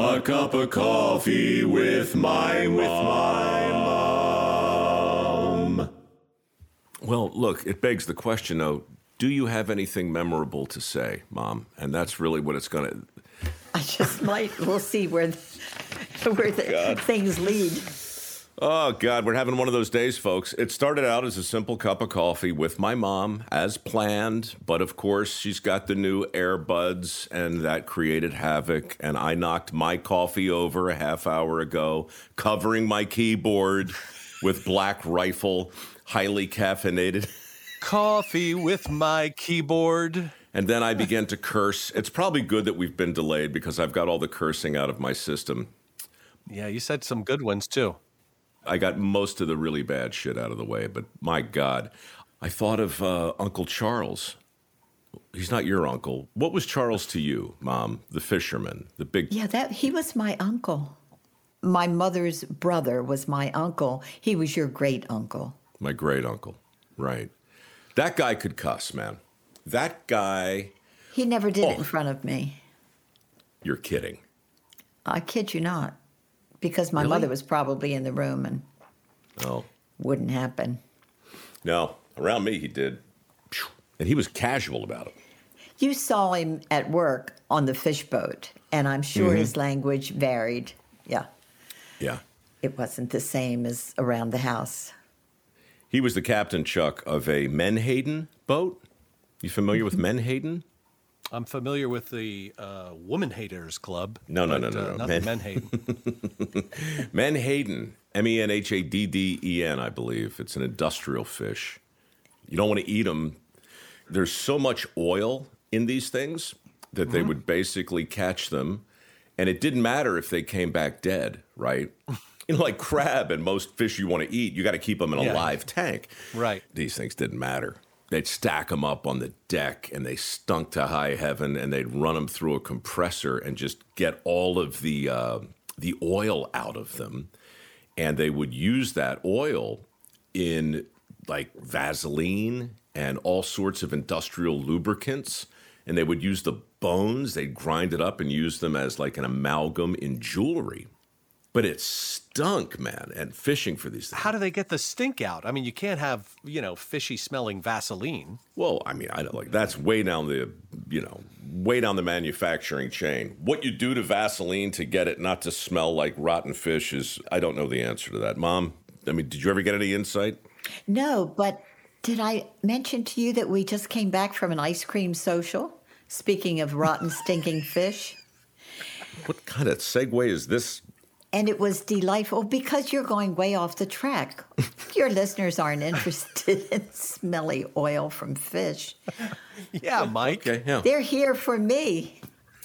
A cup of coffee with my with my mom. Well, look, it begs the question though, do you have anything memorable to say, mom? And that's really what it's going to I just might. We'll see where the, where the things lead. Oh, God, we're having one of those days, folks. It started out as a simple cup of coffee with my mom, as planned. But of course, she's got the new earbuds, and that created havoc. And I knocked my coffee over a half hour ago, covering my keyboard with Black Rifle, highly caffeinated. Coffee with my keyboard. And then I began to curse. It's probably good that we've been delayed because I've got all the cursing out of my system. Yeah, you said some good ones too. I got most of the really bad shit out of the way, but my God, I thought of uh, Uncle Charles. He's not your uncle. What was Charles to you, Mom? The fisherman, the big. Yeah, that he was my uncle. My mother's brother was my uncle. He was your great uncle. My great uncle. Right. That guy could cuss, man. That guy. He never did it in Oh. front of me. You're kidding. I kid you not, because my Really? mother was probably in the room and Oh. wouldn't happen. No, around me he did. And he was casual about it. You saw him at work on the fish boat, and I'm sure Mhm. his language varied. Yeah, Yeah. it wasn't the same as around the house. He was the captain, Chuck, of a Menhaden boat. You familiar with Menhaden? I'm familiar with the uh, Woman Haters Club. No, no, but, no, no, uh, no. Not Men- the Menhaden. Menhaden, M E N H A D D E N, I believe. It's an industrial fish. You don't want to eat them. There's so much oil in these things that they Mhm. would basically catch them, and it didn't matter if they came back dead, right? you know, like crab and most fish you want to eat, you got to keep them in a Yeah. live tank. Right. These things didn't matter. They'd stack them up on the deck and they stunk to high heaven and they'd run them through a compressor and just get all of the, uh, the oil out of them. And they would use that oil in like Vaseline and all sorts of industrial lubricants. And they would use the bones, they'd grind it up and use them as like an amalgam in jewelry. But it stunk, man, and fishing for these things. How do they get the stink out? I mean, you can't have you know fishy smelling Vaseline. Well, I mean, I don't like that's way down the, you know, way down the manufacturing chain. What you do to Vaseline to get it not to smell like rotten fish is I don't know the answer to that. Mom, I mean, did you ever get any insight? No, but did I mention to you that we just came back from an ice cream social? Speaking of rotten, stinking fish. What kind of segue is this? And it was delightful because you're going way off the track. Your listeners aren't interested in smelly oil from fish. Yeah, Mike. Okay, yeah. They're here for me.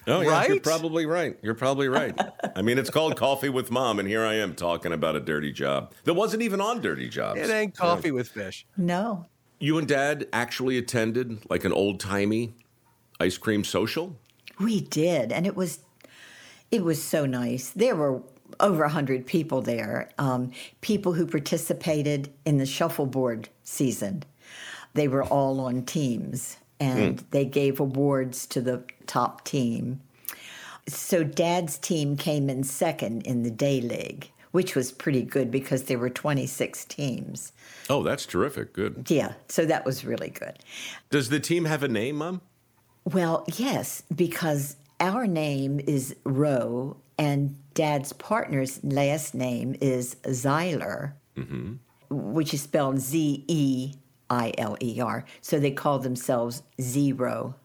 Oh, yeah, you're probably right. You're probably right. I mean, it's called Coffee with Mom, and here I am talking about a dirty job that wasn't even on Dirty Jobs. It ain't coffee with fish. No. You and Dad actually attended like an old timey ice cream social? We did, and it was it was so nice. There were over a hundred people there, um, people who participated in the shuffleboard season. They were all on teams, and they gave awards to the top team. So Dad's team came in second in the day league, which was pretty good because there were twenty six teams. Oh, that's terrific. Good. Yeah, so that was really good. Does the team have a name, Mom? Well, yes, because our name is Rowe And Dad's partner's last name is Zeiler, mm-hmm. which is spelled Z E I L E R. So they call themselves Zero,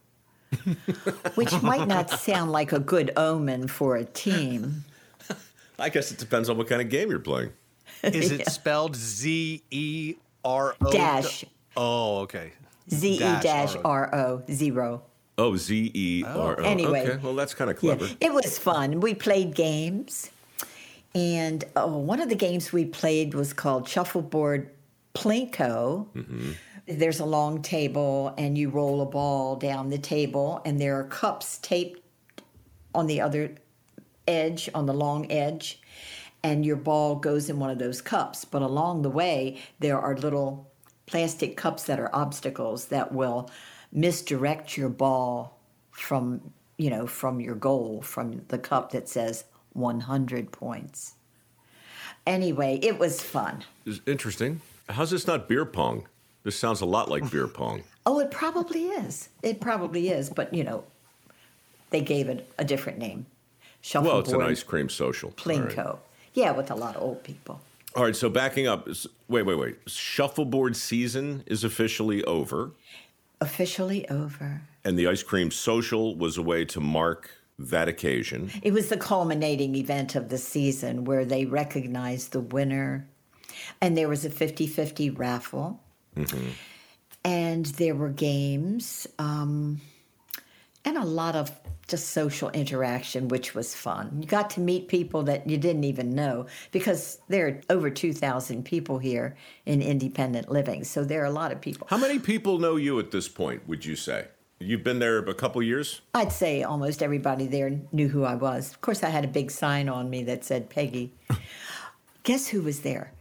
which might not sound like a good omen for a team. I guess it depends on what kind of game you're playing. Is it spelled Z E R O? Dash. Oh, okay. Z E dash R O. R O, zero. Oh, Z E R O. Oh. Anyway. Okay, well, that's kind of Yeah, clever. it was fun. We played games. And oh, one of the games we played was called Shuffleboard Plinko. Mm-hmm. There's a long table, and you roll a ball down the table, and there are cups taped on the other edge, on the long edge, and your ball goes in one of those cups. But along the way, there are little plastic cups that are obstacles that will misdirect your ball from, you know, from your goal, from the cup that says 100 points. Anyway, it was fun. It's interesting. How's this not beer pong? This sounds a lot like beer pong. Oh, it probably is. It probably is, but you know, they gave it a different name. Shuffleboard Well, it's an ice cream social. All right. Plinko. Yeah, with a lot of old people. All right, so backing up. Wait, wait, wait. Shuffleboard season is officially over, Officially over. and the ice cream social was a way to mark that occasion. It was the culminating event of the season where they recognized the winner. And there was a 50 50 raffle. And there were games um, and a lot of just social interaction, which was fun. You got to meet people that you didn't even know because there are over 2,000 people here in independent living. So there are a lot of people. How many people know you at this point, would you say? You've been there a couple years? I'd say almost everybody there knew who I was. Of course, I had a big sign on me that said Peggy. Guess who was there?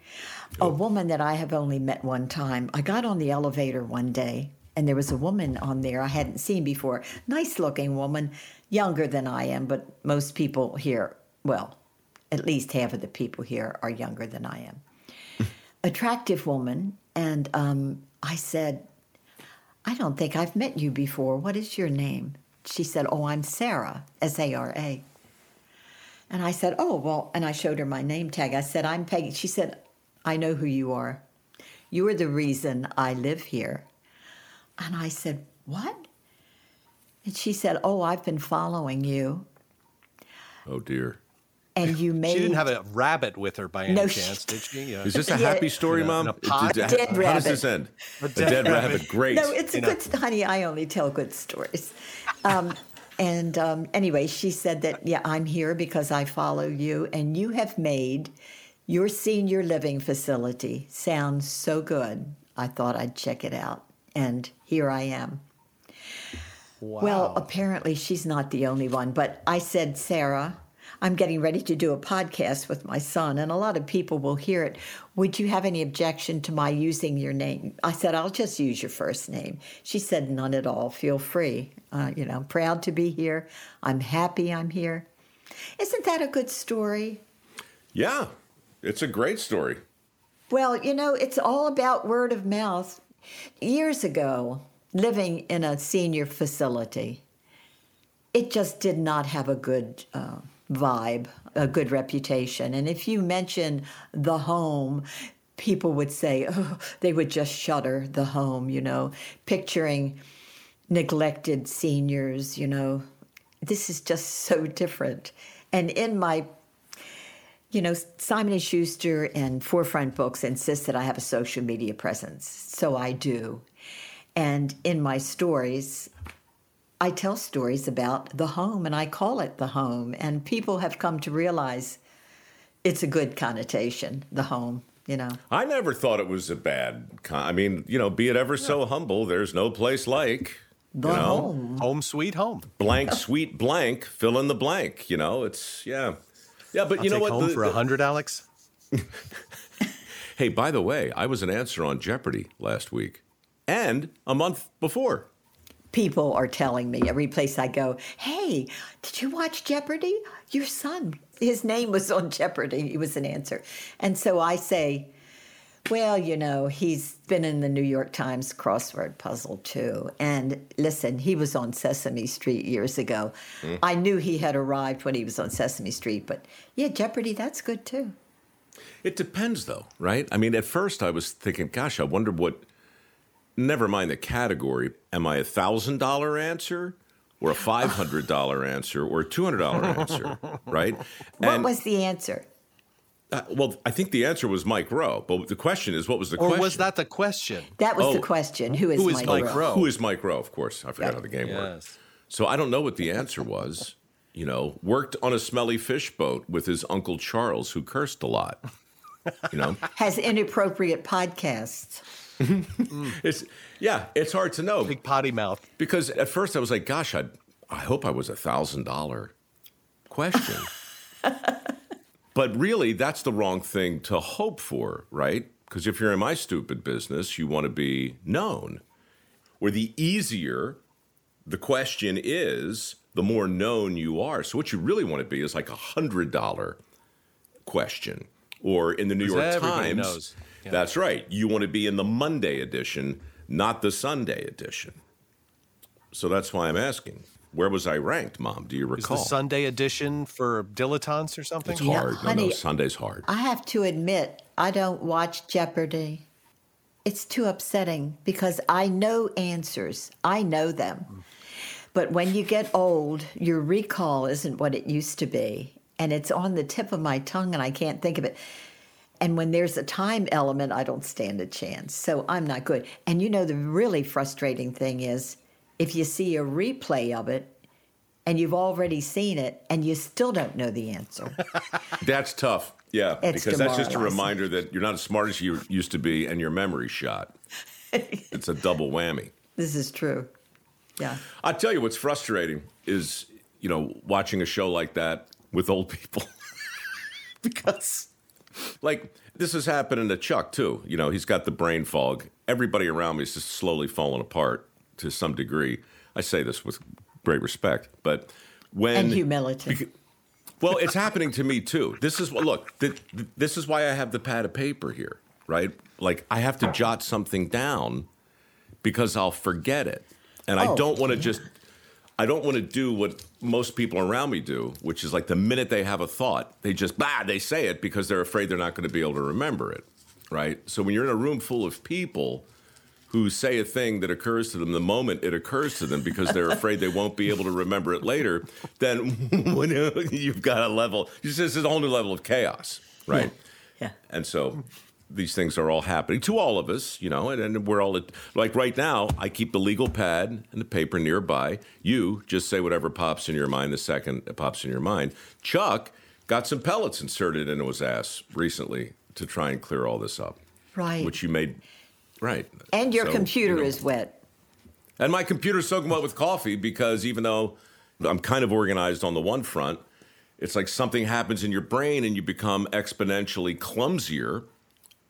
A woman that I have only met one time. I got on the elevator one day, and there was a woman on there I hadn't seen before. Nice looking woman, younger than I am, but most people here, well, at least half of the people here are younger than I am. Attractive woman, and um, I said, I don't think I've met you before. What is your name? She said, Oh, I'm Sarah, S A R A. And I said, Oh, well, and I showed her my name tag. I said, I'm Peggy. She said, I know who you are. You are the reason I live here. And I said, What? And she said, Oh, I've been following you. Oh, dear. And you made. She didn't have a rabbit with her by any No, chance, she- did she? Yeah. Is this a happy story, In Mom? in a A dead how rabbit. does this end? A dead dead, rabbit. rabbit. Great. No, it's a You know. good, honey. I only tell good stories. Um, and um, anyway, she said that, yeah, I'm here because I follow you, and you have made your senior living facility sound so good. I thought I'd check it out. And here I am. Wow. Well, apparently she's not the only one, but I said, Sarah, I'm getting ready to do a podcast with my son, and a lot of people will hear it. Would you have any objection to my using your name? I said, I'll just use your first name. She said, None at all. Feel free. Uh, you know, I'm proud to be here. I'm happy I'm here. Isn't that a good story? yeah, it's a great story. Well, you know, it's all about word of mouth. Years ago, living in a senior facility, it just did not have a good uh, vibe, a good reputation. And if you mention the home, people would say, oh, they would just shudder the home, you know, picturing neglected seniors, you know. This is just so different. And in my you know, Simon and Schuster and Forefront Books insist that I have a social media presence, so I do. And in my stories, I tell stories about the home, and I call it the home. And people have come to realize it's a good connotation, the home. You know, I never thought it was a bad. Con- I mean, you know, be it ever so humble, there's no place like the you know, home. home sweet home. blank, sweet blank, fill in the blank. You know, it's yeah, yeah. But I'll you know take what? home The- for a hundred, Alex. hey, by the way, I was an answer on Jeopardy last week, and a month before. People are telling me every place I go, "Hey, did you watch Jeopardy? Your son, his name was on Jeopardy. He was an answer." And so I say, Well, you know, he's been in the New York Times crossword puzzle too. And listen, he was on Sesame Street years ago. Mm. I knew he had arrived when he was on Sesame Street, but yeah, Jeopardy, that's good too. It depends though, right? I mean, at first I was thinking, gosh, I wonder what, never mind the category. Am I a $1,000 answer? Or a $500 answer or a $200 answer, right? What and, was the answer? Uh, well, I think the answer was Mike Rowe, but the question is, what was the or question? was that the question? That was oh, the question. Who is, who is Mike, Mike Rowe? Rowe? Who is Mike Rowe? Of course, I forgot how the game yes. worked. So I don't know what the answer was. You know, worked on a smelly fish boat with his uncle Charles, who cursed a lot. You know, has inappropriate podcasts. it's yeah, it's hard to know. Big potty mouth. Because at first I was like, gosh, I I hope I was a thousand dollar question. But really, that's the wrong thing to hope for, right? Because if you're in my stupid business, you want to be known. Where the easier the question is, the more known you are. So what you really want to be is like a hundred dollar question. Or in the New York Times, yeah. that's right. You want to be in the Monday edition, not the Sunday edition. So that's why I'm asking. Where was I ranked, Mom? Do you recall? Is the Sunday edition for dilettantes or something? It's hard. no, honey, no, Sunday's hard. I have to admit, I don't watch Jeopardy. It's too upsetting because I know answers. I know them. But when you get old, your recall isn't what it used to be. And it's on the tip of my tongue and I can't think of it. And when there's a time element, I don't stand a chance. So I'm not good. And you know, the really frustrating thing is if you see a replay of it and you've already seen it and you still don't know the answer. that's tough. Yeah, it's because that's just a reminder that you're not as smart as you used to be and your memory's shot. it's a double whammy. This is true. Yeah. I tell you what's frustrating is, you know, watching a show like that with old people. because like this is happening to Chuck too. You know, he's got the brain fog. Everybody around me is just slowly falling apart to some degree. I say this with great respect, but when and humility. Beca- well, it's happening to me too. This is what look. Th- this is why I have the pad of paper here, right? Like I have to jot something down because I'll forget it, and oh, I don't want to just. I don't want to do what most people around me do, which is like the minute they have a thought, they just bah, they say it because they're afraid they're not going to be able to remember it, right? So when you're in a room full of people who say a thing that occurs to them the moment it occurs to them because they're afraid they won't be able to remember it later, then when you've got a level, this is a whole new level of chaos, right? Yeah. yeah. And so these things are all happening to all of us, you know, and, and we're all at, like right now, I keep the legal pad and the paper nearby. You just say whatever pops in your mind the second it pops in your mind. Chuck got some pellets inserted into his ass recently to try and clear all this up. Right. Which you made Right. And your so, computer you know, is wet. And my computer's soaking wet with coffee because even though I'm kind of organized on the one front, it's like something happens in your brain and you become exponentially clumsier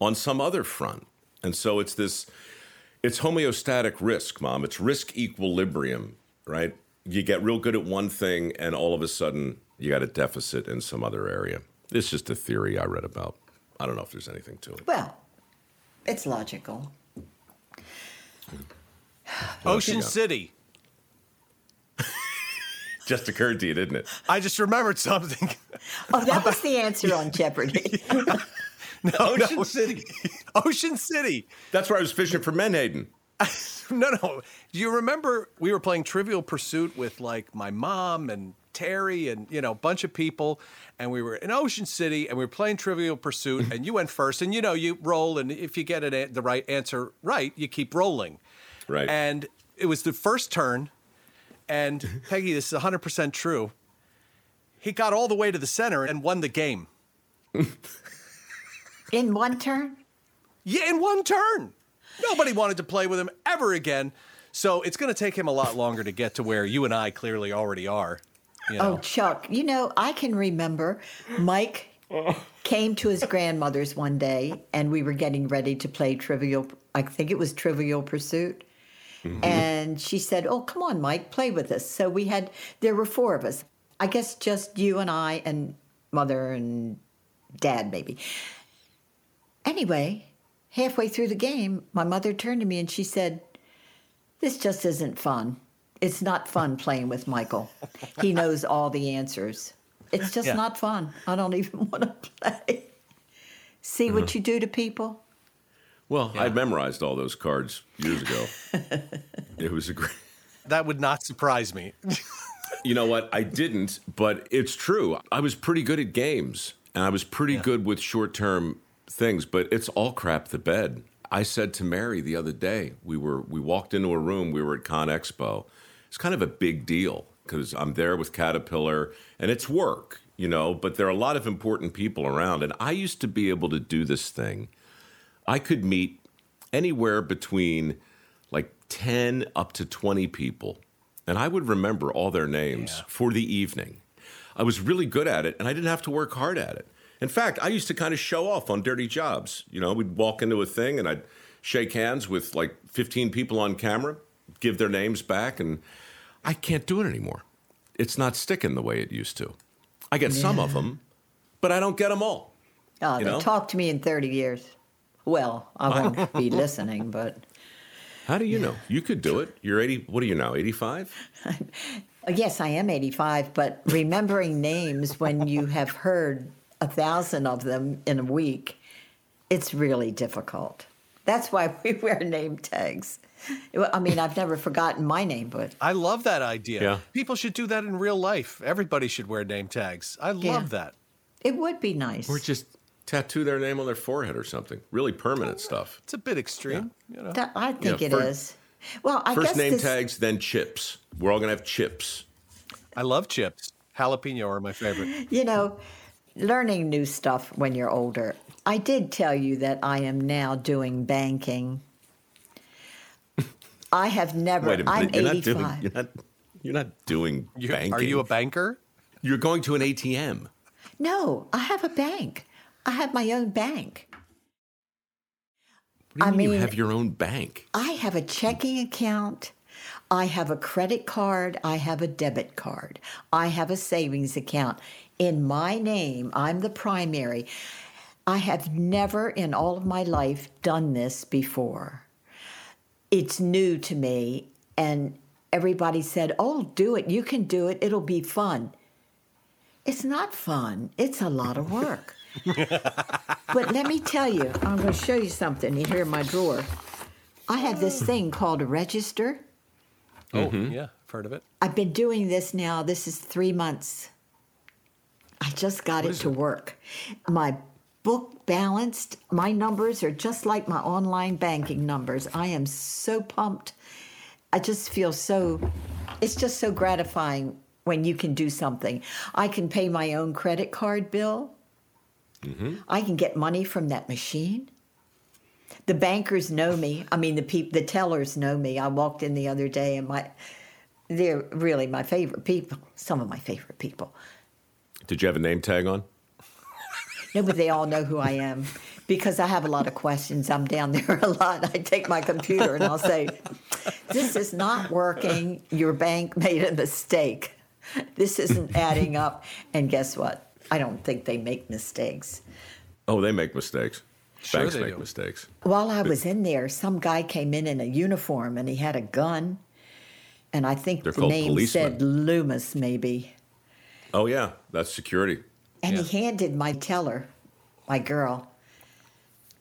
on some other front. And so it's this it's homeostatic risk, mom. It's risk equilibrium, right? You get real good at one thing and all of a sudden you got a deficit in some other area. It's just a theory I read about. I don't know if there's anything to it. Well, it's logical. Ocean City. just occurred to you, didn't it? I just remembered something. Oh, that was the answer on Jeopardy. no, Ocean no. City. Ocean City. That's where I was fishing for Menhaden. no, no. Do you remember we were playing Trivial Pursuit with like my mom and Terry and you know a bunch of people, and we were in Ocean City and we were playing Trivial Pursuit, and you went first, and you know you roll, and if you get it the right answer right, you keep rolling. Right. And it was the first turn, and Peggy, this is 100% true. He got all the way to the center and won the game. In one turn? Yeah, in one turn. Nobody wanted to play with him ever again. So it's going to take him a lot longer to get to where you and I clearly already are. You know? Oh, Chuck, you know, I can remember Mike came to his grandmother's one day and we were getting ready to play Trivial, I think it was Trivial Pursuit. Mm-hmm. And she said, Oh, come on, Mike, play with us. So we had, there were four of us. I guess just you and I and mother and dad, maybe. Anyway, halfway through the game, my mother turned to me and she said, This just isn't fun. It's not fun playing with Michael. He knows all the answers. It's just Yeah. not fun. I don't even want to play. See what mm-hmm. you do to people? Well, I memorized all those cards years ago. it was a great. That would not surprise me. You know what? I didn't, but it's true. I was pretty good at games and I was pretty good with short term things, but it's all crap the bed. I said to Mary the other day, we were we walked into a room, we were at Con Expo. It's kind of a big deal because I'm there with Caterpillar and it's work, you know, but there are a lot of important people around. And I used to be able to do this thing. I could meet anywhere between like 10 up to 20 people, and I would remember all their names for the evening. I was really good at it, and I didn't have to work hard at it. In fact, I used to kind of show off on dirty jobs. You know, we'd walk into a thing and I'd shake hands with like 15 people on camera, give their names back, and I can't do it anymore. It's not sticking the way it used to. I get some of them, but I don't get them all. Oh, they know? talk to me in 30 years. Well, I won't be listening, but How do you know? You could do it. You're 80, what are you now, 85? Uh, Yes, I am 85, but remembering names when you have heard a thousand of them in a week, it's really difficult. That's why we wear name tags. I mean, I've never forgotten my name, but I love that idea. Yeah. People should do that in real life. Everybody should wear name tags. I love Yeah. that. it would be nice. Or just tattoo their name on their forehead or something. Really permanent stuff. It's a bit extreme, you know. That- I think Yeah, it fir- is. Well, I First guess name this, tags, then chips. We're all going to have chips. I love chips. Jalapeno are my favorite. you know, learning new stuff when you're older. I did tell you that I am now doing banking. I have never. Wait a minute. I'm you're, not doing, you're, not, you're not doing You- banking. Are you a banker? You're going to an ATM. No, I have a bank. I have my own bank. What do you I mean, you have your own bank? I have a checking account. I have a credit card. I have a debit card. I have a savings account. In my name, I'm the primary. I have never in all of my life done this before. It's new to me, and everybody said, Oh, do it. You can do it. It'll be fun. It's not fun, it's a lot of work. but let me tell you, I'm going to show you something here in my drawer. I have this thing called a register. Oh, mm-hmm. yeah. I've heard of it. I've been doing this now, this is three months. I just got it to work. My book balanced, my numbers are just like my online banking numbers. I am so pumped. I just feel so, it's just so gratifying when you can do something. I can pay my own credit card bill. I can get money from that machine. The bankers know me. I mean, the peop- the tellers know me. I walked in the other day, and my they're really my favorite people. Some of my favorite people. Did you have a name tag on? No, but they all know who I am because I have a lot of questions. I'm down there a lot. I take my computer and I'll say, "This is not working. Your bank made a mistake. This isn't adding up." And guess what? I don't think they make mistakes. Oh, they make mistakes. Sure Banks make do. mistakes. While I was in there, some guy came in in a uniform and he had a gun. And I think They're the called name said Loomis, maybe. Oh, yeah. That's security. And Yeah. he handed my teller, my girl,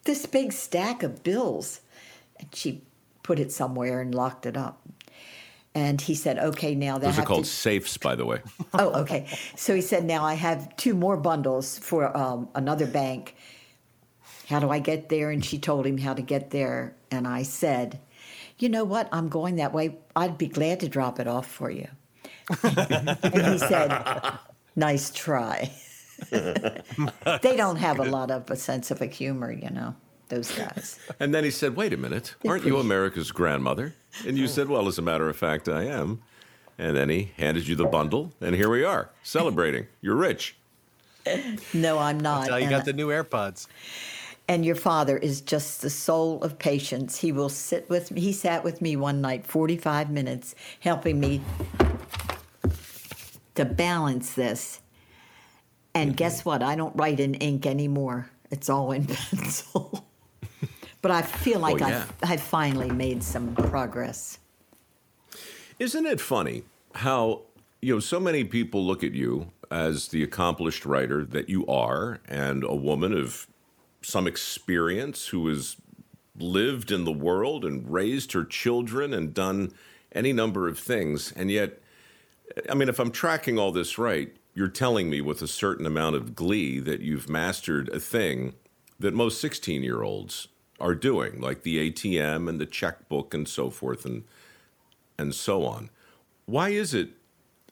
this big stack of bills. And she put it somewhere and locked it up. And he said, okay, now that Those are called to. safes, by the way. Oh, okay. So he said, now I have two more bundles for um, another bank. How do I get there? And she told him how to get there. And I said, you know what? I'm going that way. I'd be glad to drop it off for you. and he said, nice try. they don't have a lot of a sense of a humor, you know, those guys. And then he said, Wait a minute. Aren't you America's grandmother? And you oh. said, Well, as a matter of fact, I am. And then he handed you the bundle, and here we are, celebrating. You're rich. No, I'm not. Now you And got the new AirPods. And your father is just the soul of patience. He will sit with me. He sat with me one night, 45 minutes, helping me to balance this. And mm-hmm. guess what? I don't write in ink anymore. It's all in pencil. But I feel like Oh, yeah. I've, I've finally made some progress. Isn't it funny how you know so many people look at you as the accomplished writer that you are and a woman of some experience who has lived in the world and raised her children and done any number of things and yet I mean if I'm tracking all this right you're telling me with a certain amount of glee that you've mastered a thing that most 16 year olds are doing like the ATM and the checkbook and so forth and and so on. Why is it?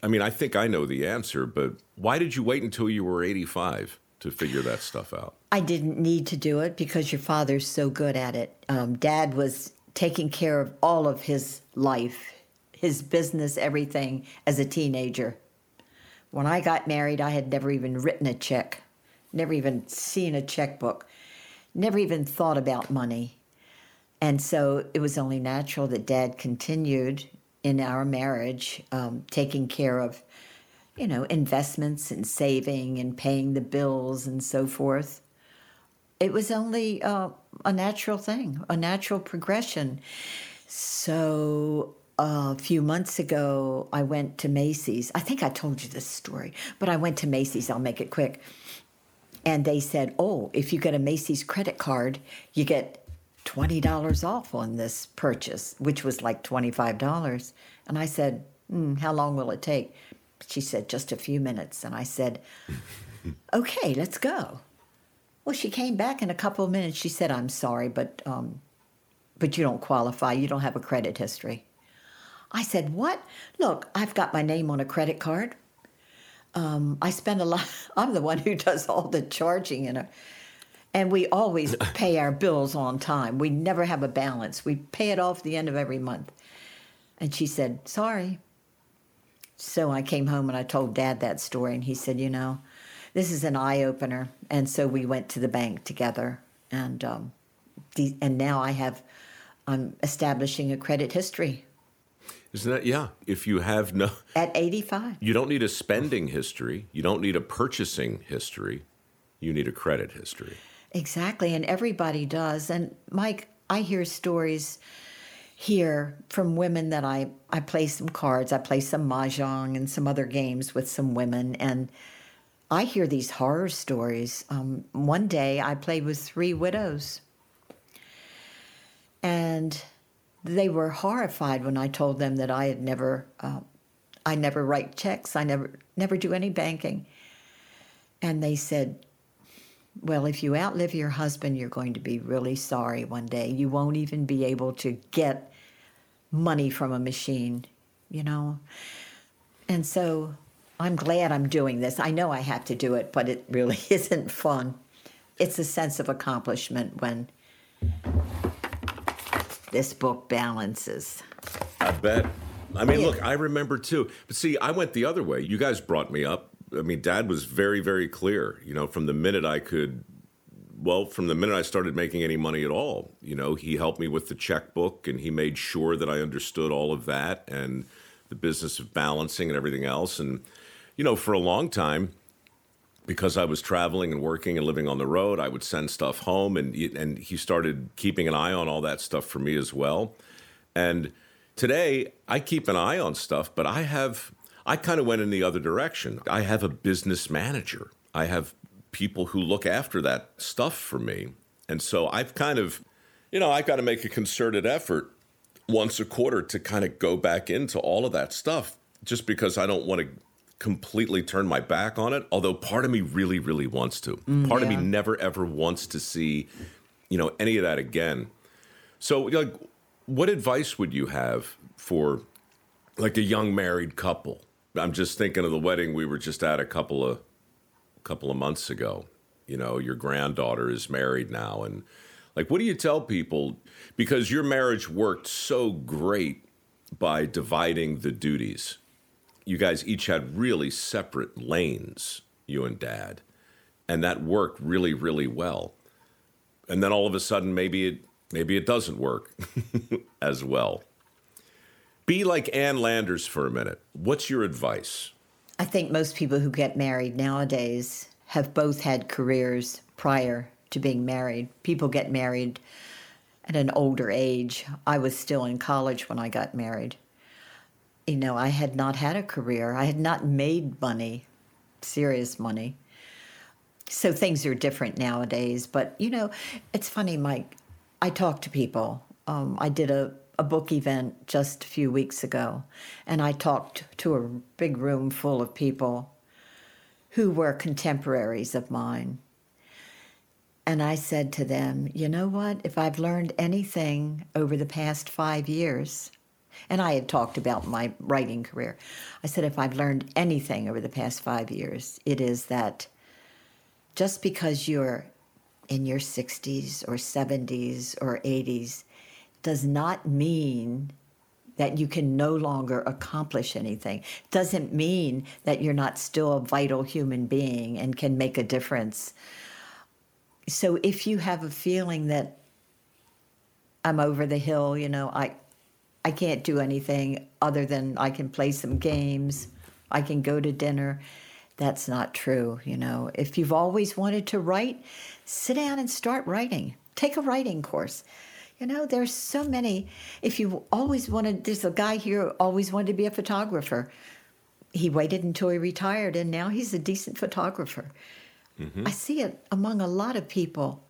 I mean, I think I know the answer, but why did you wait until you were 85 to figure that stuff out? I didn't need to do it because your father's so good at it. Um, Dad was taking care of all of his life, his business, everything as a teenager. When I got married, I had never even written a check, never even seen a checkbook, never even thought about money. And so it was only natural that Dad continued in our marriage, um, taking care of, you know, investments and saving and paying the bills and so forth it was only uh, a natural thing, a natural progression. So a few months ago, I went to Macy's. I think I told you this story, but I went to Macy's. I'll make it quick. And they said, oh, if you get a Macy's credit card, you get $20 off on this purchase, which was like $25. And I said, mm, how long will it take? She said, just a few minutes. And I said, okay, let's go. Well, she came back in a couple of minutes. She said, "I'm sorry, but um, but you don't qualify. You don't have a credit history." I said, "What? Look, I've got my name on a credit card. Um, I spend a lot. I'm the one who does all the charging and a, and we always pay our bills on time. We never have a balance. We pay it off the end of every month." And she said, "Sorry." So I came home and I told Dad that story, and he said, "You know." this is an eye opener. And so we went to the bank together, and um, the, and now I have I'm establishing a credit history Isn't that yeah? If you have no at 85. you don't need a spending history, you don't need a purchasing history, you need a credit history. Exactly, and everybody does. And Mike, I hear stories here from women that I I play some cards, I play some mahjong and some other games with some women, and I hear these horror stories. Um, one day, I played with three widows, and they were horrified when I told them that I had never, uh, I never write checks, I never never do any banking, and they said, well, if you outlive your husband, you're going to be really sorry one day. You won't even be able to get money from a machine, you know? And so I'm glad I'm doing this. I know I have to do it, but it really isn't fun. It's a sense of accomplishment when this book balances. I bet. I mean, Yeah. look, I remember too. But see, I went the other way. You guys brought me up. I mean, Dad was very, very clear. You know, from the minute I could, well, from the minute I started making any money at all, you know, he helped me with the checkbook and he made sure that I understood all of that and the business of balancing and everything else. And, you know, for a long time, because I was traveling and working and living on the road, I would send stuff home, and and he started keeping an eye on all that stuff for me as well. And today, I keep an eye on stuff, but I have I kind of went in the other direction. I have a business manager. I have people who look after that stuff for me, and so I've kind of, you know, I've got to make a concerted effort once a quarter to kind of go back into all of that stuff, just because I don't want to completely turn my back on it. Although part of me really, really wants to. Mm, part of me never ever wants to see, you know, any of that again. So, like, what advice would you have for like a young married couple? I'm just thinking of the wedding we were just at a couple of couple of months ago. You know, your granddaughter is married now, and like, what do you tell people? Because your marriage worked so great by dividing the duties. You guys each had really separate lanes, you and dad, and that worked really, really well. And then all of a sudden, maybe it maybe it doesn't work as well. Be like Ann Landers for a minute. What's your advice? I think most people who get married nowadays have both had careers prior to being married. People get married at an older age. I was still in college when I got married. You know, I had not had a career, I had not made money, serious money. So things are different nowadays. But, you know, it's funny, Mike. I talk to people. Um, I did a, a book event just a few weeks ago, and I talked to a big room full of people who were contemporaries of mine. And I said to them, you know what? If I've learned anything over the past five years, and I had talked about my writing career, I said, if I've learned anything over the past five years, it is that just because you're in your 60s or 70s or 80s does not mean that you can no longer accomplish anything. Doesn't mean that you're not still a vital human being and can make a difference so if you have a feeling that I'm over the hill, you know, I I can't do anything other than I can play some games, I can go to dinner. That's not true, you know. If you've always wanted to write, sit down and start writing. Take a writing course. You know, there's so many. If you always wanted, there's a guy here who always wanted to be a photographer. He waited until he retired, and now he's a decent photographer. Mm-hmm. I see it among a lot of people.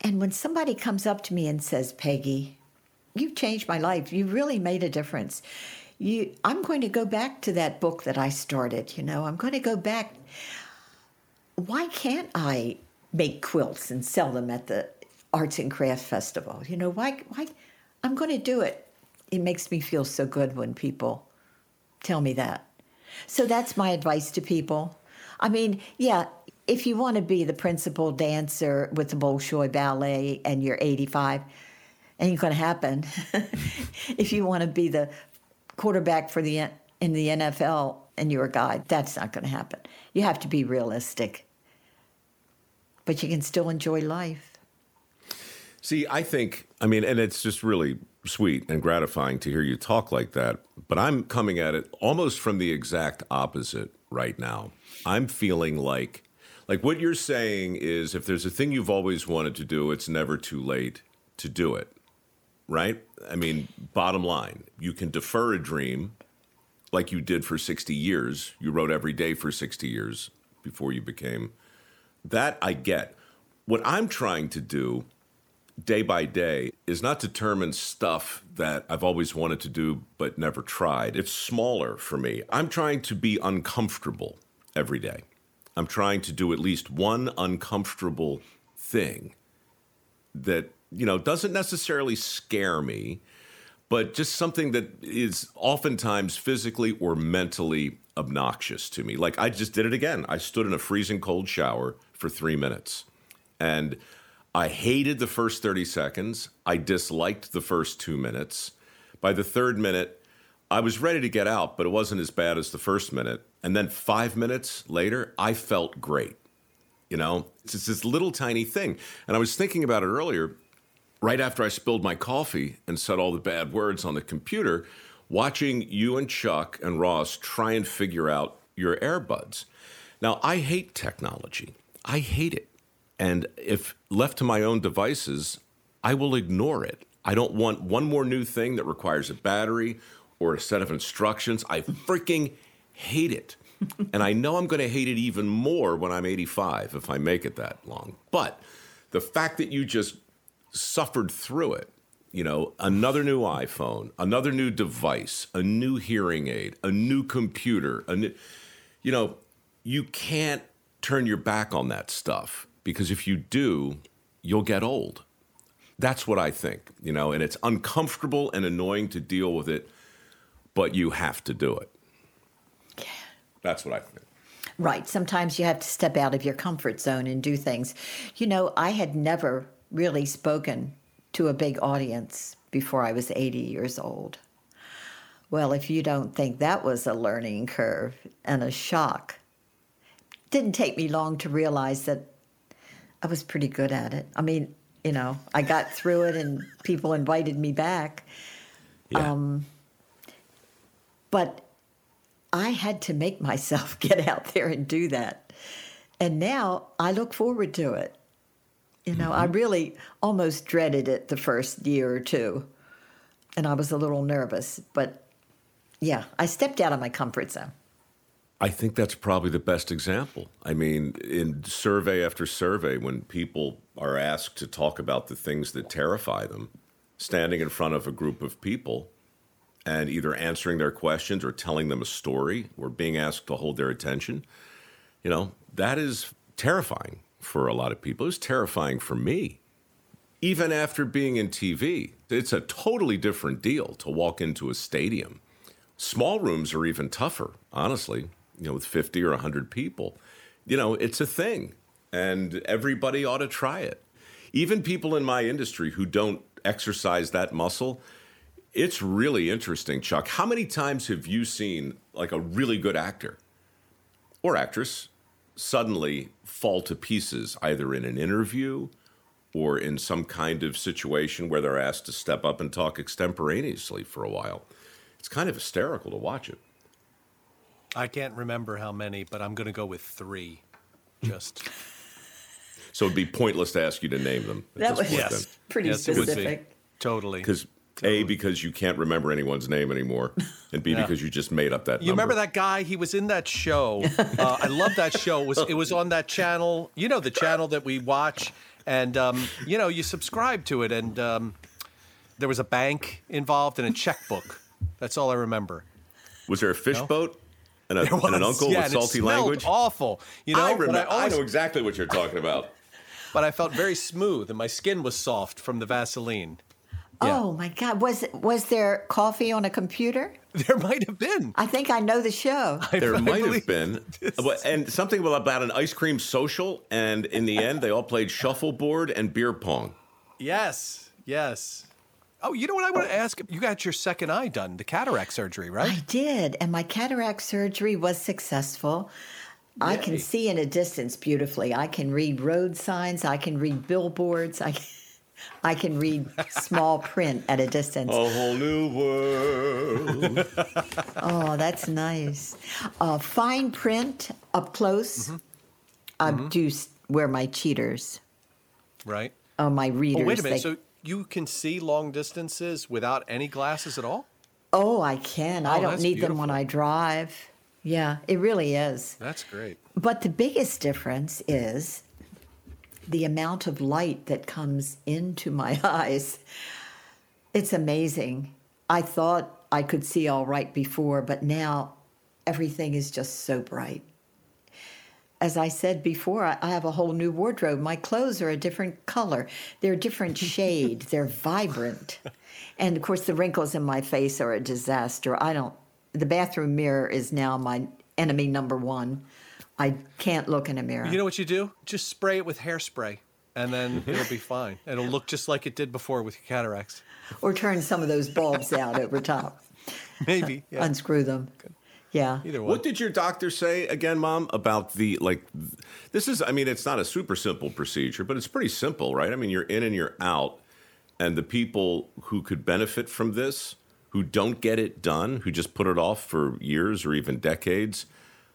And when somebody comes up to me and says, Peggy, you've changed my life, you really made a difference. You, I'm going to go back to that book that I started, you know, I'm going to go back. Why can't I make quilts and sell them at the Arts and Craft Festival? You know, why, why? I'm going to do it. It makes me feel so good when people tell me that. So that's my advice to people. I mean, yeah, if you want to be the principal dancer with the Bolshoi Ballet and you're 85, ain't going to happen. if you want to be the quarterback for the in the NFL and you're a guy, that's not going to happen. You have to be realistic. But you can still enjoy life. See, I think, I mean, and it's just really sweet and gratifying to hear you talk like that, but I'm coming at it almost from the exact opposite right now. I'm feeling like like what you're saying is if there's a thing you've always wanted to do, it's never too late to do it. Right? I mean, bottom line, you can defer a dream like you did for 60 years. You wrote every day for 60 years before you became. That I get. What I'm trying to do day by day is not determine stuff that I've always wanted to do but never tried. It's smaller for me. I'm trying to be uncomfortable every day. I'm trying to do at least one uncomfortable thing that, you know, doesn't necessarily scare me, but just something that is oftentimes physically or mentally obnoxious to me. Like I just did it again. I stood in a freezing cold shower for three minutes. And I hated the first 30 seconds. I disliked the first two minutes. By the third minute, I was ready to get out, but it wasn't as bad as the first minute. And then five minutes later, I felt great. You know, it's this little tiny thing. And I was thinking about it earlier, right after I spilled my coffee and said all the bad words on the computer, watching you and Chuck and Ross try and figure out your earbuds. Now, I hate technology. I hate it. And if left to my own devices, I will ignore it. I don't want one more new thing that requires a battery or a set of instructions. I freaking hate it. and I know I'm going to hate it even more when I'm 85 if I make it that long. But the fact that you just suffered through it, you know, another new iPhone, another new device, a new hearing aid, a new computer, a new, you know, you can't turn your back on that stuff because if you do, you'll get old. That's what I think, you know, and it's uncomfortable and annoying to deal with it, but you have to do it. Yeah. That's what I think. Right. Sometimes you have to step out of your comfort zone and do things. You know, I had never really spoken to a big audience before I was 80 years old. Well, if you don't think that was a learning curve and a shock, it didn't take me long to realize that I was pretty good at it. I mean, you know, I got through it and people invited me back. Yeah. Um, but I had to make myself get out there and do that. And now I look forward to it. You know, I mm-hmm. really almost dreaded it the first year or two. And I was a little nervous. But yeah, I stepped out of my comfort zone. I think that's probably the best example. I mean, in survey after survey, when people are asked to talk about the things that terrify them, standing in front of a group of people and either answering their questions or telling them a story or being asked to hold their attention, you know, that is terrifying for a lot of people. It was terrifying for me. Even after being in TV, it's a totally different deal to walk into a stadium. Small rooms are even tougher, honestly, you know, with 50 or 100 people. You know, it's a thing, and everybody ought to try it. Even people in my industry who don't exercise that muscle, it's really interesting, Chuck. How many times have you seen like a really good actor or actress suddenly fall to pieces, either in an interview or in some kind of situation where they're asked to step up and talk extemporaneously for a while? It's kind of hysterical to watch it. I can't remember how many, but I'm going to go with three. Just So it'd be pointless to ask you to name them. at That was point then. pretty Yes, it would be. specific. totally. Because A, because you can't remember anyone's name anymore, and B, Yeah. because you just made up that You remember that guy? He was in that show. Uh, I love that show. It was it was on that channel? You know the channel that we watch, and um, you know you subscribe to it, and um, there was a bank involved and a checkbook. That's all I remember. Was there a fish No? boat and, a, and an uncle yeah, with salty language? Awful, you know. I, remember, I, always- know exactly what you're talking about. but I felt very smooth, and my skin was soft from the Vaseline. Yeah. Oh my God. Was was there coffee on a computer? There might have been. I think I know the show. There I might have been, But- and something about an ice cream social, and in the end, they all played shuffleboard and beer pong. Yes, yes. Oh, you know what I want to ask? You got your second eye done, the cataract surgery, right? I did, and my cataract surgery was successful. I can see in a distance beautifully. I can read road signs. I can read billboards. I can, I can read small print at a distance. A whole new world. Oh, that's nice. Uh, fine print up close. I do s- wear my cheaters. Right. Oh, my readers. Oh, wait a minute. they- So you can see long distances without any glasses at all? oh, I can. I Oh, don't that's need them when. I drive. Yeah, it really is. That's great. But the biggest difference is the amount of light that comes into my eyes. It's amazing. I thought I could see all right before, but now everything is just so bright. As I said before, I have a whole new wardrobe. My clothes are a different color, they're a different shade, they're vibrant. And of course, the wrinkles in my face are a disaster. I don't, the bathroom mirror is now my enemy number one. I can't look in a mirror. You know what you do? Just spray it with hairspray, and then it'll be fine. It'll look just like it did before with your cataracts. or turn some of those bulbs out over top, Maybe. Uh, yeah. unscrew them. Yeah. Either one. What did your doctor say again, Mom, about the like? This is, I mean, it's not a super simple procedure, but it's pretty simple, right? I mean, you're in and you're out, and the people who could benefit from this, who don't get it done, who just put it off for years or even decades,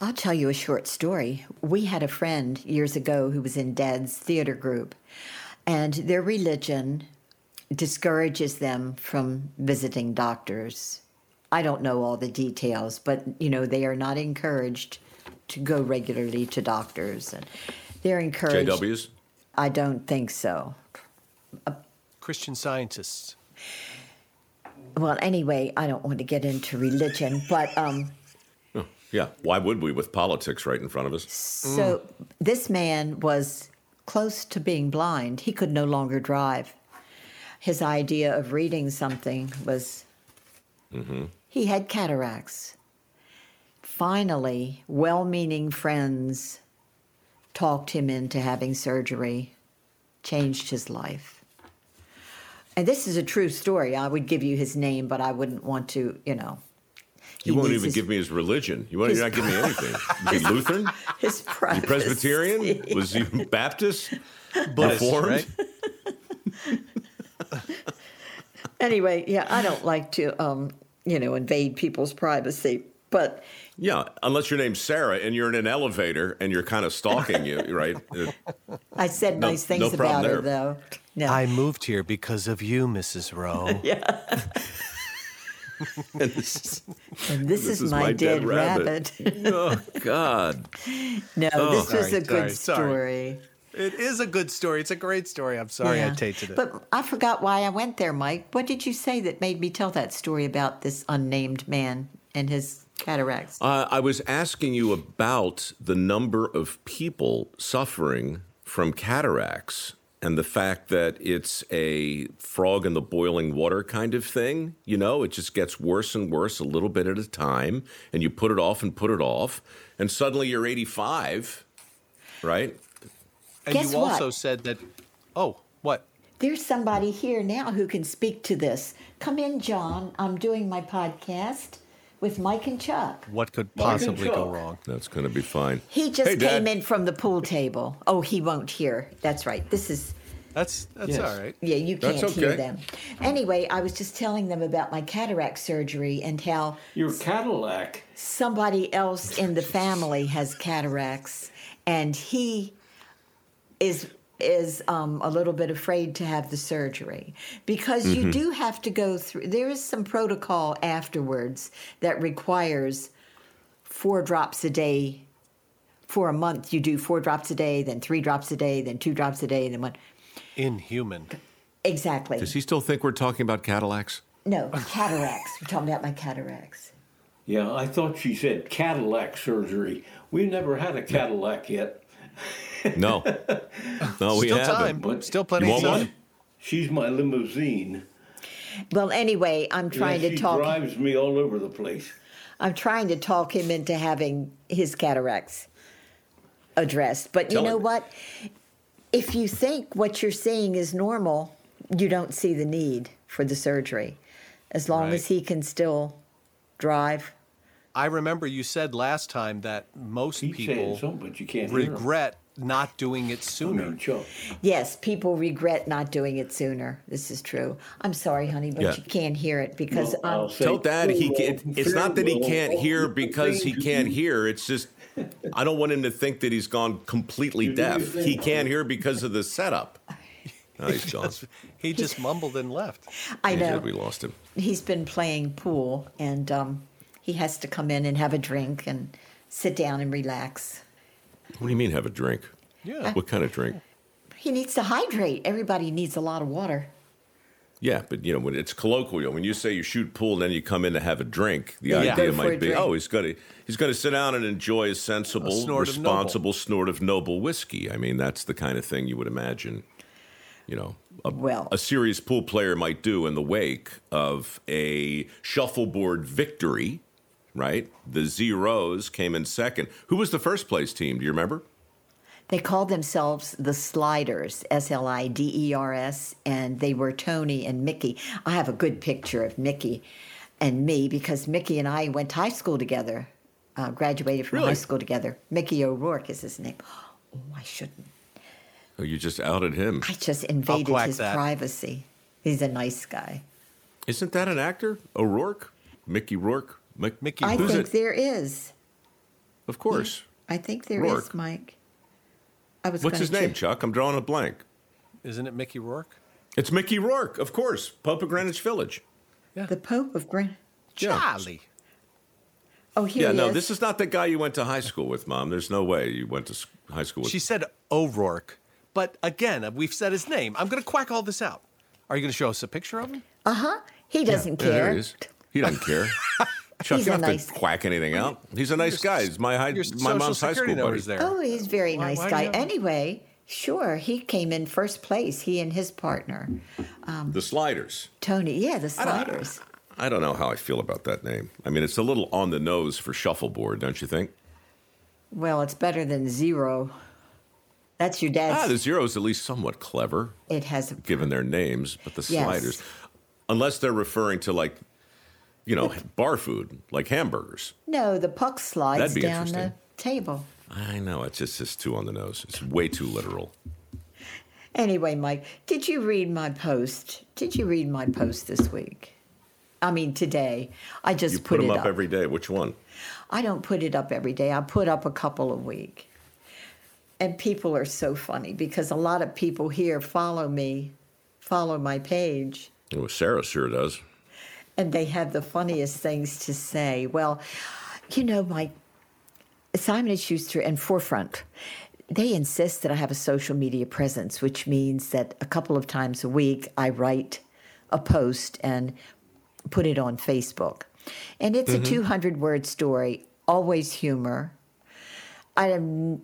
I'll tell you a short story. We had a friend years ago who was in Dad's theater group, and their religion discourages them from visiting doctors. I don't know all the details, but you know they are not encouraged to go regularly to doctors, and they're encouraged. JWs? I don't think so. Christian scientists. Well, anyway, I don't want to get into religion, but um, Yeah. Why would we with politics right in front of us? So this man was close to being blind. He could no longer drive. His idea of reading something was mm-hmm. he had cataracts. Finally, well meaning friends talked him into having surgery, changed his life. And this is a true story. I would give you his name, but I wouldn't want to, you know. You he won't even his- give me his religion. You won't, his you're not giving me anything. Is he Lutheran? his You privacy. Presbyterian? Was he Baptist? Buddhist, Reformed? right? Anyway, yeah, I don't like to, um, you know, invade people's privacy, but Yeah, unless your name's Sarah and you're in an elevator and you're kind of stalking you, right? I said No- nice things no problem about her, though. No. I moved here because of you, Mrs. Rowe. and this is- and this, this is, is my, my dead, dead rabbit. rabbit. oh God! no, Oh. this was Sorry, a good sorry, sorry. story. It is a good story. It's a great story. I'm sorry I Yeah. tainted it. But I forgot why I went there, Mike. What did you say that made me tell that story about this unnamed man and his cataracts? Uh, I was asking you about the number of people suffering from cataracts and the fact that it's a frog in the boiling water kind of thing. You know, it just gets worse and worse a little bit at a time, and you put it off and put it off, and suddenly you're 85, right? and Guess you also what? said that. Oh, what? There's somebody here now who can speak to this. Come in, John. I'm doing my podcast with Mike and Chuck. What could possibly go wrong? That's going to be fine. He just Hey, came Dad. in from the pool table. Oh, he won't hear. That's right. This is That's that's Yes. all right. Yeah, you can't hear them. Anyway, I was just telling them about my cataract surgery and how Your Cadillac. somebody else in the family has cataracts, and he is is um, a little bit afraid to have the surgery because Mm-hmm. you do have to go through. There is some protocol afterwards that requires four drops a day. For a month, you do four drops a day, then three drops a day, then two drops a day, and then one. Inhuman. Exactly. Does he still think we're talking about Cadillacs? No, cataracts. We're talking about my cataracts. Yeah, I thought she said Cadillac surgery. We never had a Cadillac yet. No. No, we Still haven't. time. But Still plenty of time. She's my limousine. Well, anyway, I'm trying yeah, to she talk. drives me all over the place. I'm trying to talk him into having his cataracts addressed. But you know him. what? If you think what you're seeing is normal, you don't see the need for the surgery. As long Right. as he can still drive. I remember you said last time that most Keep people but you can't regret not doing it I sooner. mean, Chuck. Yes, people regret not doing it sooner. This is true. I'm sorry, honey, but Yeah. you can't hear it because Well, I'll um, Tell Dad he can, well, it's not that he can't hear because he can't hear. It's just I don't want him to think that he's gone completely You do your deaf. He can't hear because of the setup. Oh, he's gone. He just mumbled and left. I He know did. We lost him. he's been playing pool and um, he has to come in and have a drink and sit down and relax. What do you mean have a drink? Yeah. What kind of drink? Uh, he needs to hydrate. Everybody needs a lot of water. Yeah, but you know when it's colloquial. When you say you shoot pool and then you come in to have a drink, the Yeah, idea go for a might be, oh, he's gonna he's gonna sit down and enjoy a sensible, A snort of responsible snort of noble whiskey. I mean, that's the kind of thing you would imagine. You know, a, Well- a serious pool player might do in the wake of a shuffleboard victory, right? The Zeros came in second. Who was the first place team? Do you remember? They called themselves the Sliders, S L I D E R S, and they were Tony and Mickey. I have a good picture of Mickey and me because Mickey and I went to high school together, uh, graduated from Really? high school together. Mickey O'Rourke is his name. Oh, I shouldn't. Oh, you just outed him. I just invaded his that. privacy. He's a nice guy. Isn't that an actor? O'Rourke, Mickey Rourke, Mick- Mickey I Who's think it? there is. Of course. I think there is, Rourke. Mike. I was What's gonna his name, check- Chuck? I'm drawing a blank. Isn't it Mickey Rourke? It's Mickey Rourke, of course. Pope of Greenwich Village. The Pope of Grand. Yeah. Charlie. Oh, here yeah, he no, is. this is not the guy you went to high school with, Mom. There's no way you went to high school with. She said O'Rourke, but again, we've said his name. I'm going to quack all this out. Are you going to show us a picture of him? Uh huh. He doesn't Yeah, there care. he is. He doesn't care. Chuck, He's you a don't have nice- to quack anything out. He's a nice guy. He's my high, my mom's high school buddy. there. Oh, he's a very Why- nice why do guy. Anyway, sure, he came in first place. He and his partner, The Sliders. Tony. Yeah, the I don't- Sliders. I don't know how I feel about that name. I mean, it's a little on the nose for shuffleboard, don't you think? Well, it's better than zero. That's your dad's. Ah, the zero is at least somewhat clever, it has. given their names, but the Yes. sliders, unless they're referring to like, you know, bar food, like hamburgers. No, the puck slides That'd be down the table. I know it's just it's too on the nose. It's way too literal. Anyway, Mike, did you read my post? Did you read my post this week? I mean, today. I just You put, put them it up every day. Which one? I don't put it up every day. I put up a couple a week. And people are so funny because a lot of people here follow me, follow my page, Oh, Sarah sure does. And they have the funniest things to say. Well, you know, my Simon and Schuster and Forefront, they insist that I have a social media presence, which means that a couple of times a week I write a post and put it on Facebook. And it's a mm-hmm. 200 word story, always humor. I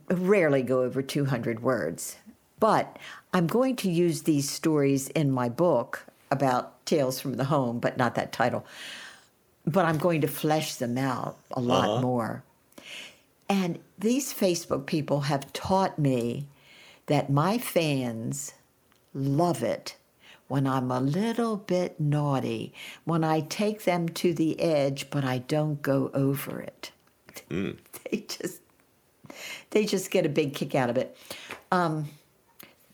rarely go over 200 words, but I'm going to use these stories in my book about Tales from the Home, but not that title. But I'm going to flesh them out a lot more. And these Facebook people have taught me that my fans love it when I'm a little bit naughty, when I take them to the edge, but I don't go over it. they just they just get a big kick out of it. Um,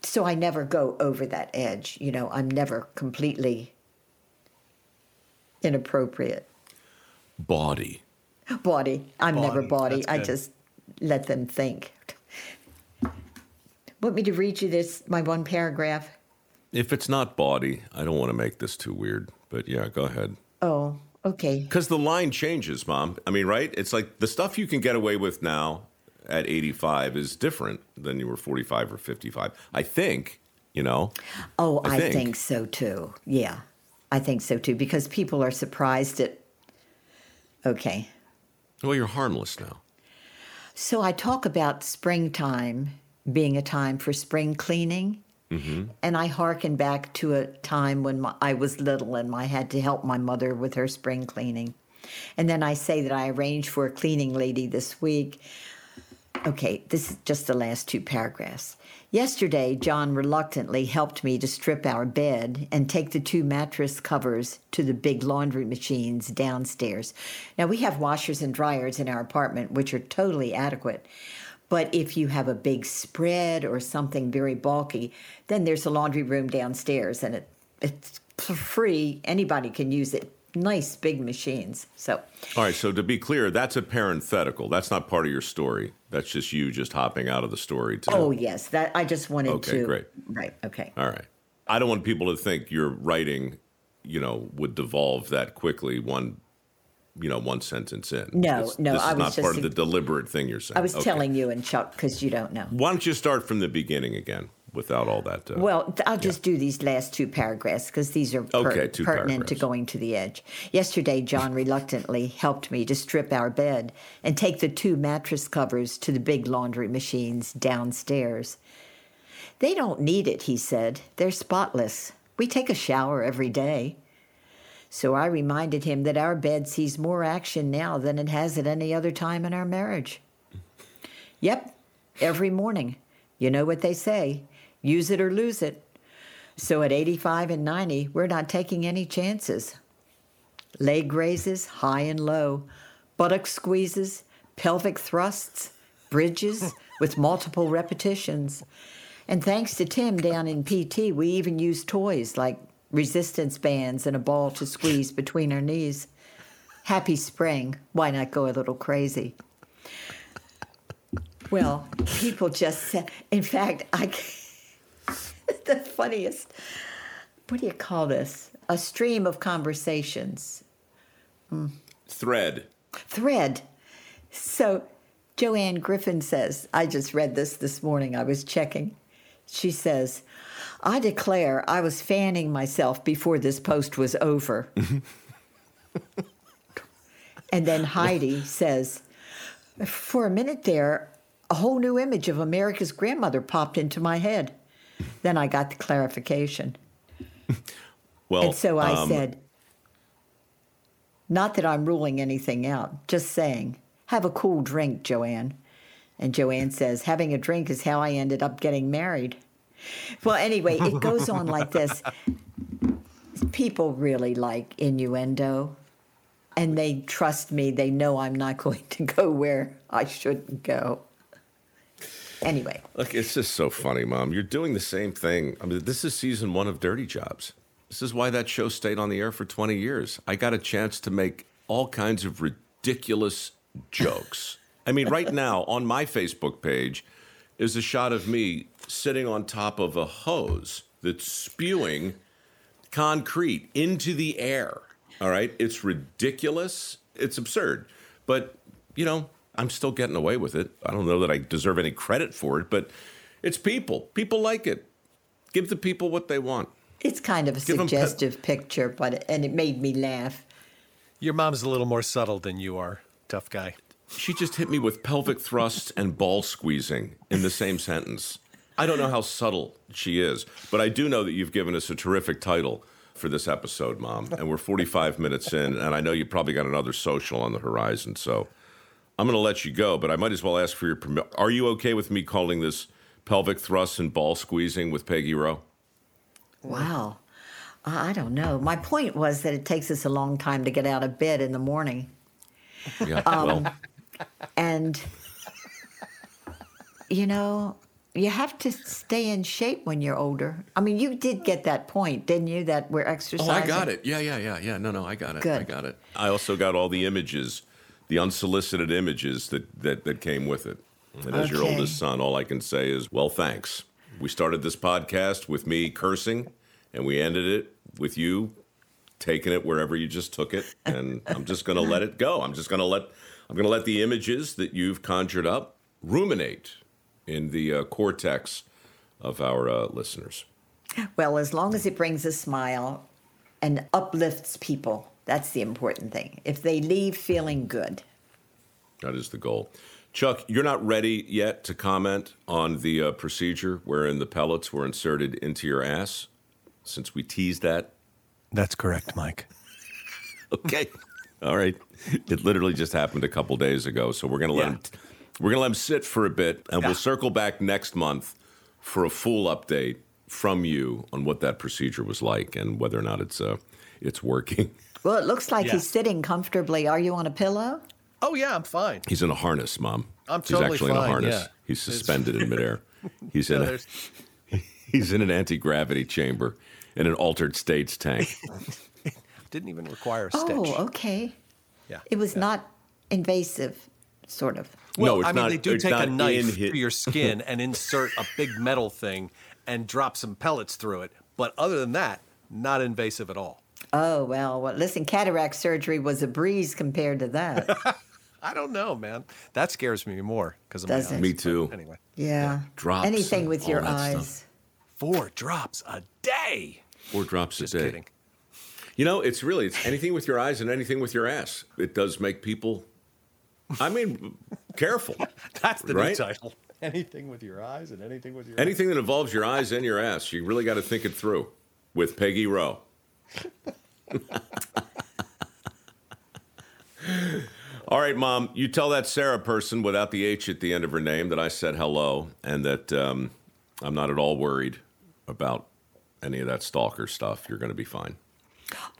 so I never go over that edge. You know, I'm never completely inappropriate. Body. Body. I'm never Body, body. I just let them think. Want me to read you this, my one paragraph? If it's not body, I don't want to make this too weird. But yeah, go ahead. Oh, okay. Because the line changes, Mom. I mean, right? It's like the stuff you can get away with now at 85 is different than you were 45 or 55. I think, you know. Oh, I I, think. think. so too. Yeah, I think so too because people are surprised at. Okay. Well, you're harmless now. So I talk about springtime being a time for spring cleaning. Mm-hmm. And I hearken back to a time when my, I was little and I had to help my mother with her spring cleaning. And then I say that I arranged for a cleaning lady this week. Okay, this is just the last two paragraphs. Yesterday, John reluctantly helped me to strip our bed and take the two mattress covers to the big laundry machines downstairs. Now, we have washers and dryers in our apartment, which are totally adequate. But if you have a big spread or something very bulky, then there's a laundry room downstairs and it, it's free. Anybody can use it. Nice big machines. So, All right, so to be clear, that's a parenthetical. That's not part of your story. That's just you just hopping out of the story. To, oh, yes, that I just wanted Okay, to. great. Right, okay. All right. I don't want people to think your writing, you know, would devolve that quickly one, you know, one sentence in. No, This- no, This is I was not part just- of the deliberate thing you're saying. I was Okay. telling you and Chuck because you don't know. Why don't you start from the beginning again without all that? Uh, Well, I'll just do these last two paragraphs because these are per- Okay, pertinent to going to the edge. Yesterday, John reluctantly helped me to strip our bed and take the two mattress covers to the big laundry machines downstairs. They don't need it, he said. They're spotless. We take a shower every day. So I reminded him that our bed sees more action now than it has at any other time in our marriage. Yep, every morning. You know what they say use it or lose it. So at 85 and 90, we're not taking any chances. Leg raises, high and low, buttock squeezes, pelvic thrusts, bridges with multiple repetitions. And thanks to Tim down in PT, we even use toys like resistance bands and a ball to squeeze between our knees. Happy spring. Why not go a little crazy? Well, people just said, in fact, I, the funniest, what do you call this? A stream of conversations. Hmm. thread. Thread. So Joanne Griffin says, I just read this this morning, I was checking. She says, I declare I was fanning myself before this post was over. and then Heidi says, For a minute there, a whole new image of America's grandmother popped into my head. Then I got the clarification. Well, And so I um, said, not that I'm ruling anything out, just saying, have a cool drink, Joanne. And Joanne says, having a drink is how I ended up getting married. Well, anyway, it goes on like this. People really like innuendo, and they trust me. They know I'm not going to go where I shouldn't go. Anyway, Look, it's just so funny, Mom. You're doing the same thing. I mean, this is season one of Dirty Jobs. This is why that show stayed on the air for 20 years. I got a chance to make all kinds of ridiculous jokes. I mean, right now on my Facebook page is a shot of me sitting on top of a hose that's spewing concrete into the air. All right. It's ridiculous. It's absurd. But, you know, I'm still getting away with it. I don't know that I deserve any credit for it, but it's people. People like it. Give the people what they want. it's kind of a Give 'em pe- suggestive picture, but and it made me laugh. Your mom's a little more subtle than you are, tough guy. She just hit me with pelvic thrusts and ball squeezing in the same sentence. I don't know how subtle she is, but I do know that you've given us a terrific title for this episode, Mom. And we're 45 minutes in, and I know you probably got another social on the horizon. So I'm going to let you go, but I might as well ask for your permission. Are you okay with me calling this pelvic thrusts and ball squeezing with Peggy Rowe? Wow. I I don't know. My point was that it takes us a long time to get out of bed in the morning. Yeah. Um, well, And, you know, you have to stay in shape when you're older. I mean, you did get that point, didn't you? That we're exercising. oh. I got it. Yeah, yeah, yeah, yeah. No, no, I got it. Good. I got it. I also got all the images, the unsolicited images that that, that came with it. And as your oldest son, all I can say is, well, thanks. We started this podcast with me cursing, and we ended it with you taking it wherever you just took it. And I'm just going to let it go. I'm just going to let I'm going to let the images that you've conjured up ruminate in the uh, cortex of our uh, listeners. Well, as long as it brings a smile and uplifts people, that's the important thing. If they leave feeling good. That is the goal. Chuck, you're not ready yet to comment on the uh, procedure wherein the pellets were inserted into your ass, since we teased that. That's correct, Mike. Okay. All right. It literally just happened a couple days ago, so we're gonna let Yeah. him. We're gonna let him sit for a bit, and Yeah. we'll circle back next month for a full update from you on what that procedure was like and whether or not it's uh, it's working. Well, it looks like Yeah. he's sitting comfortably. Are you on a pillow? Oh yeah, I'm fine. He's in a harness, Mom. I'm totally He's totally actually in a harness. yeah. He's suspended in midair. He's in No, a, he's in an anti gravity chamber in an altered states tank. didn't even require a stitch. Oh, okay. Yeah. It was yeah. not invasive, sort of. Well, no, it's I mean, not. they do take a knife in through your skin and insert a big metal thing and drop some pellets through it. But other than that, not invasive at all. Oh, well, well, listen, cataract surgery was a breeze compared to that. I don't know, man. That scares me more because of Does my it? eyes. Me but too. Anyway, Yeah. Drops Anything with your eyes. stuff. four drops a day. Four drops Just a day. kidding. You know, it's really it's anything with your eyes and anything with your ass. It does make people. I mean, careful. That's the Right? new title. Anything with your eyes and anything with your Anything that involves your eyes and your ass, you really got to think it through. With Peggy Rowe. All right, Mom. You tell that Sarah person without the H at the end of her name that I said hello and that um, I'm not at all worried about any of that stalker stuff. You're going to be fine.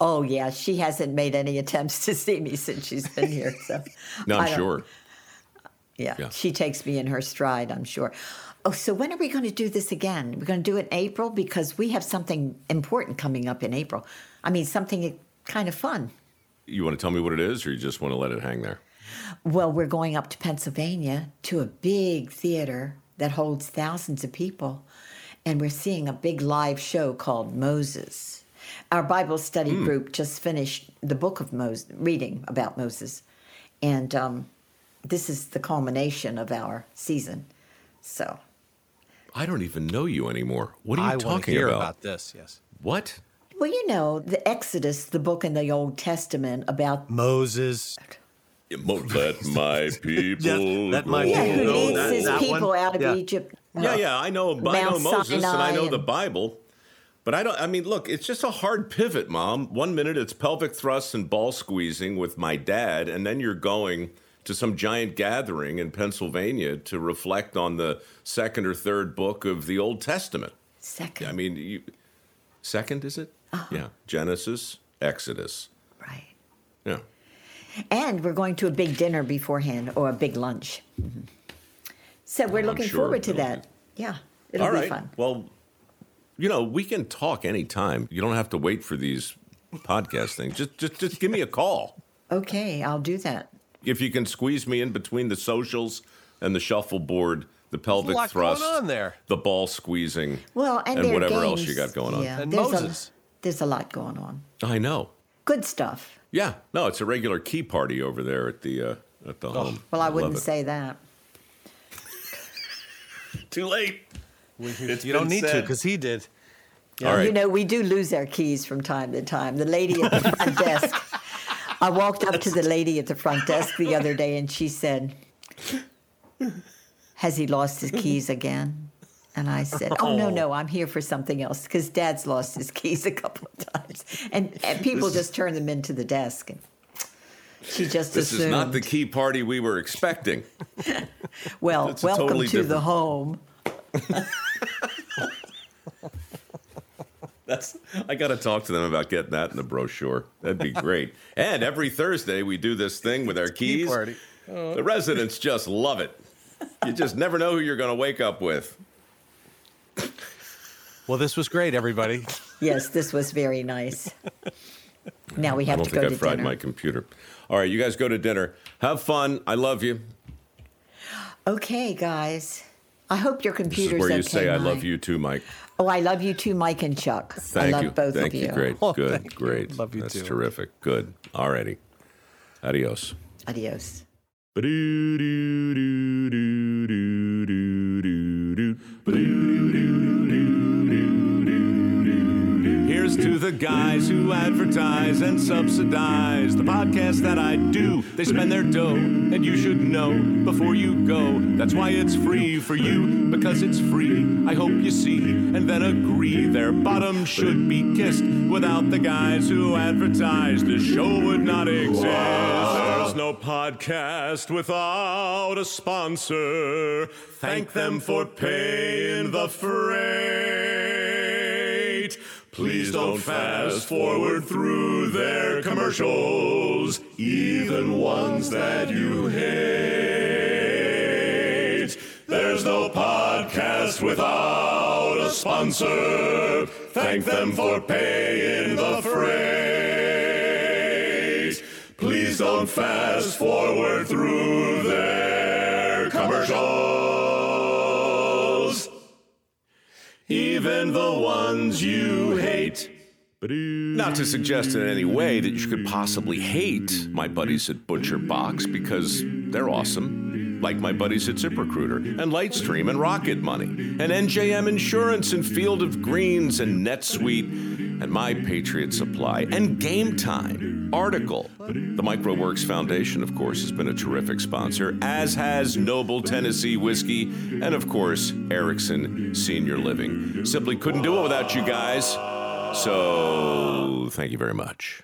Oh, yeah. She hasn't made any attempts to see me since she's been here. So, No, I'm sure. Yeah, Yeah. She takes me in her stride, I'm sure. Oh, so when are we going to do this again? We're going to do it in April because we have something important coming up in April. I mean, something kind of fun. You want to tell me what it is, or you just want to let it hang there? Well, we're going up to Pennsylvania to a big theater that holds thousands of people, and we're seeing a big live show called Moses. Our Bible study group just finished the book of Moses, reading about Moses, and um, this is the culmination of our season. So, I don't even know you anymore. What are you I want to talking hear about? about this. Yes. What? well, you know, the Exodus, the book in the Old Testament about Moses. Let my people Yes, let my go. yeah, who leads that- his that people one? out of Yeah. Egypt. Yeah, yeah, I know. I know Mount Moses, and I Sinai know the Bible. But I don't. I mean, look, it's just a hard pivot, Mom. One minute it's pelvic thrusts and ball squeezing with my dad, and then you're going to some giant gathering in Pennsylvania to reflect on the second or third book of the Old Testament. Second. I mean, you, second is it? Yeah, Genesis, Exodus. right. Yeah. And we're going to a big dinner beforehand or a big lunch. Mhm. So we're I'm looking sure forward to that. Yeah, it'll All be right. fun. Well, you know, we can talk anytime. You don't have to wait for these podcast things. Just, just, just give me a call. Okay, I'll do that. If you can squeeze me in between the socials and the shuffleboard, the pelvic lot thrust, going on there. the ball squeezing, Well, and, there are whatever else you got going on. Yeah, And there's Moses. A, there's a lot going on. I know. Good stuff. Yeah, no, it's a regular key party over there at the uh, at the home. Well, I Love wouldn't say that. too late. It's you don't been need to because he did. All right. You know, we do lose our keys from time to time. The lady at the front desk, I walked up to the lady at the front desk the other day and she said, Has he lost his keys again? And I said, Oh, no, no, oh. I'm here for something else because dad's lost his keys a couple of times. And, and people just turn them into the desk. And she just this assumed, is not the key party we were expecting. well, welcome totally to the home. That's I got to talk to them about getting that in the brochure. That'd be great. and every Thursday we do this thing with our Key keys. party. The residents just love it. You just never know who you're going to wake up with. Well, this was great, everybody. Yes, this was very nice. Now we I have don't to go think I to fried dinner. my computer. All right, you guys go to dinner. Have fun. I love you. Okay, guys. I hope your This is computer's where you okay. say I love you too, Mike. Oh, I love you too, Mike and Chuck. Thank I love you. both Thank of you. you. Great. Oh, Good. thank you. Great. Love you That's too. terrific. Good. All righty. Adios. Adios. To the guys who advertise and subsidize the podcast that I do. They spend their dough, and you should know before you go. That's why it's free for you, because it's free. I hope you see and then agree their bottom should be kissed. Without the guys who advertise, the show would not exist. There's no podcast without a sponsor. Thank them for paying the freight. Please don't fast forward through their commercials, even ones that you hate. There's no podcast without a sponsor. Thank them for paying the freight. Please don't fast forward through their commercials even the ones you hate. Not to suggest in any way that you could possibly hate my buddies at Butcher Box because they're awesome. Like my buddies at ZipRecruiter and Lightstream and Rocket Money and NJM Insurance and Field of Greens and NetSuite and My Patriot Supply and Game Time. Article. The mikeroweWORKS Foundation, of course, has been a terrific sponsor, as has Noble Tennessee Whiskey and, of course, Erickson Senior Living. Simply couldn't do it without you guys. So, thank you very much.